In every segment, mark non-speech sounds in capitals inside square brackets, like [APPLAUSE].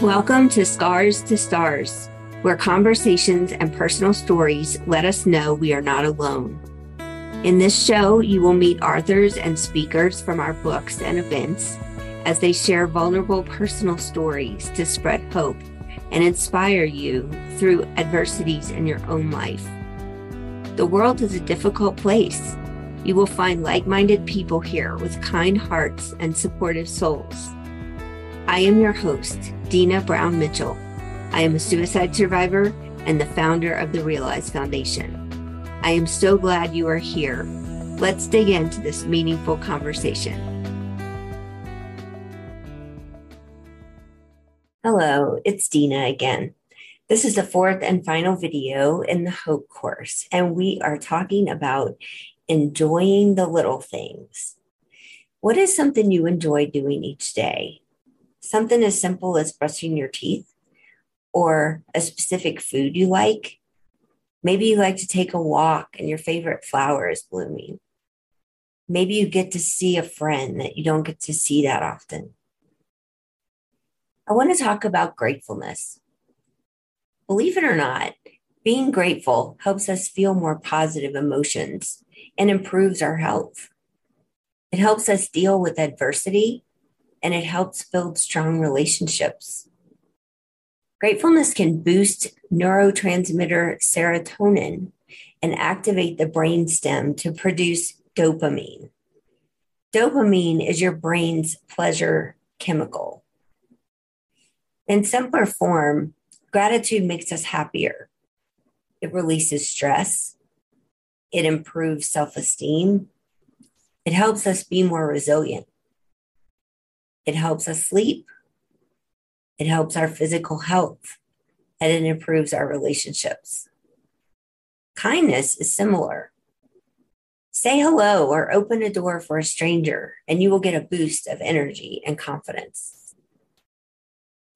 Welcome to Scars to Stars, where conversations and personal stories let us know we are not alone. In this show, you will meet authors and speakers from our books and events as they share vulnerable personal stories to spread hope and inspire you through adversities in your own life. The world is a difficult place. You will find like minded people here with kind hearts and supportive souls. I am your host, Deana Brown Mitchell. I am a suicide survivor and the founder of the Realize Foundation. I am so glad you are here. Let's dig into this meaningful conversation. Hello, it's Deana again. This is the fourth and final video in the Hope course, and we are talking about enjoying the little things. What is something you enjoy doing each day? Something as simple as brushing your teeth or a specific food you like. Maybe you like to take a walk and your favorite flower is blooming. Maybe you get to see a friend that you don't get to see that often. I want to talk about gratefulness. Believe it or not, being grateful helps us feel more positive emotions and improves our health. It helps us deal with adversity and it helps build strong relationships. Gratefulness can boost neurotransmitter serotonin and activate the brainstem to produce dopamine. Dopamine is your brain's pleasure chemical. In simpler form, gratitude makes us happier. It releases stress. It improves self esteem. It helps us be more resilient. It helps us sleep. It helps our physical health and it improves our relationships. Kindness is similar. Say hello or open a door for a stranger, and you will get a boost of energy and confidence.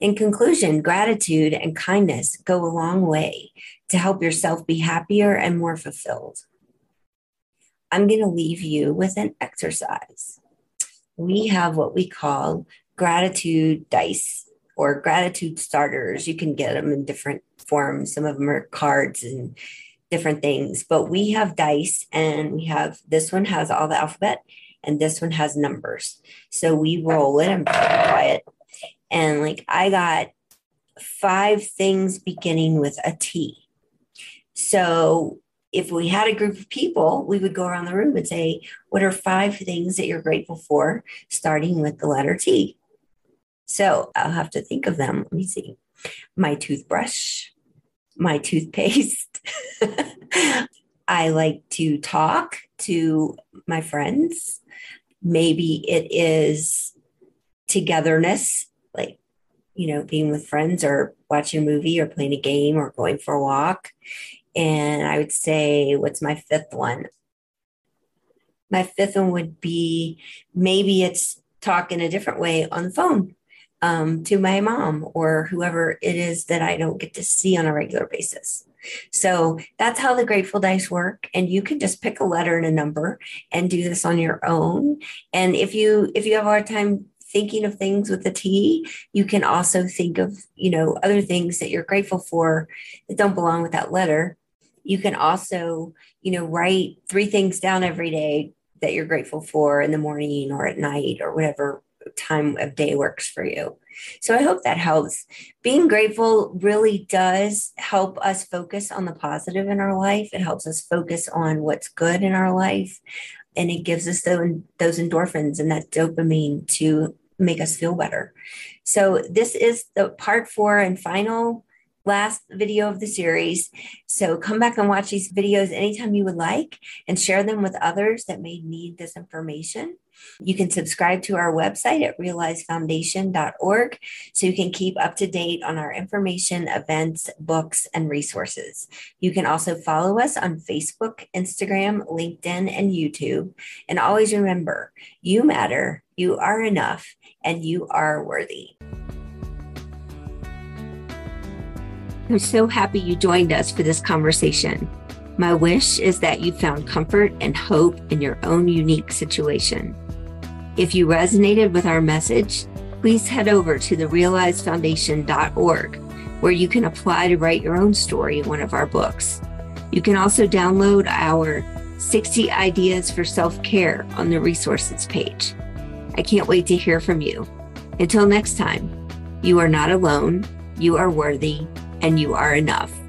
In conclusion, gratitude and kindness go a long way to help yourself be happier and more fulfilled. I'm going to leave you with an exercise we have what we call gratitude dice or gratitude starters. You can get them in different forms. Some of them are cards and different things, but we have dice and we have this one has all the alphabet and this one has numbers. So we roll it and quiet. And like I got five things beginning with a T. So if we had a group of people, we would go around the room and say, What are five things that you're grateful for, starting with the letter T? So I'll have to think of them. Let me see. My toothbrush, my toothpaste. [LAUGHS] I like to talk to my friends. Maybe it is togetherness, like, you know, being with friends or watching a movie or playing a game or going for a walk. And I would say, what's my fifth one? My fifth one would be maybe it's talk in a different way on the phone um, to my mom or whoever it is that I don't get to see on a regular basis. So that's how the Grateful Dice work. And you can just pick a letter and a number and do this on your own. And if you if you have a hard time thinking of things with a T, you can also think of, you know, other things that you're grateful for that don't belong with that letter you can also, you know, write three things down every day that you're grateful for in the morning or at night or whatever time of day works for you. So I hope that helps. Being grateful really does help us focus on the positive in our life. It helps us focus on what's good in our life. And it gives us those endorphins and that dopamine to make us feel better. So this is the part four and final last video of the series. So come back and watch these videos anytime you would like and share them with others that may need this information. You can subscribe to our website at realizefoundation.org so you can keep up to date on our information, events, books, and resources. You can also follow us on Facebook, Instagram, LinkedIn, and YouTube. And always remember you matter, you are enough, and you are worthy. I'm so happy you joined us for this conversation. My wish is that you found comfort and hope in your own unique situation. If you resonated with our message, please head over to the realizefoundation.org where you can apply to write your own story in one of our books. You can also download our 60 Ideas for Self Care on the resources page. I can't wait to hear from you. Until next time, you are not alone, you are worthy, and you are enough.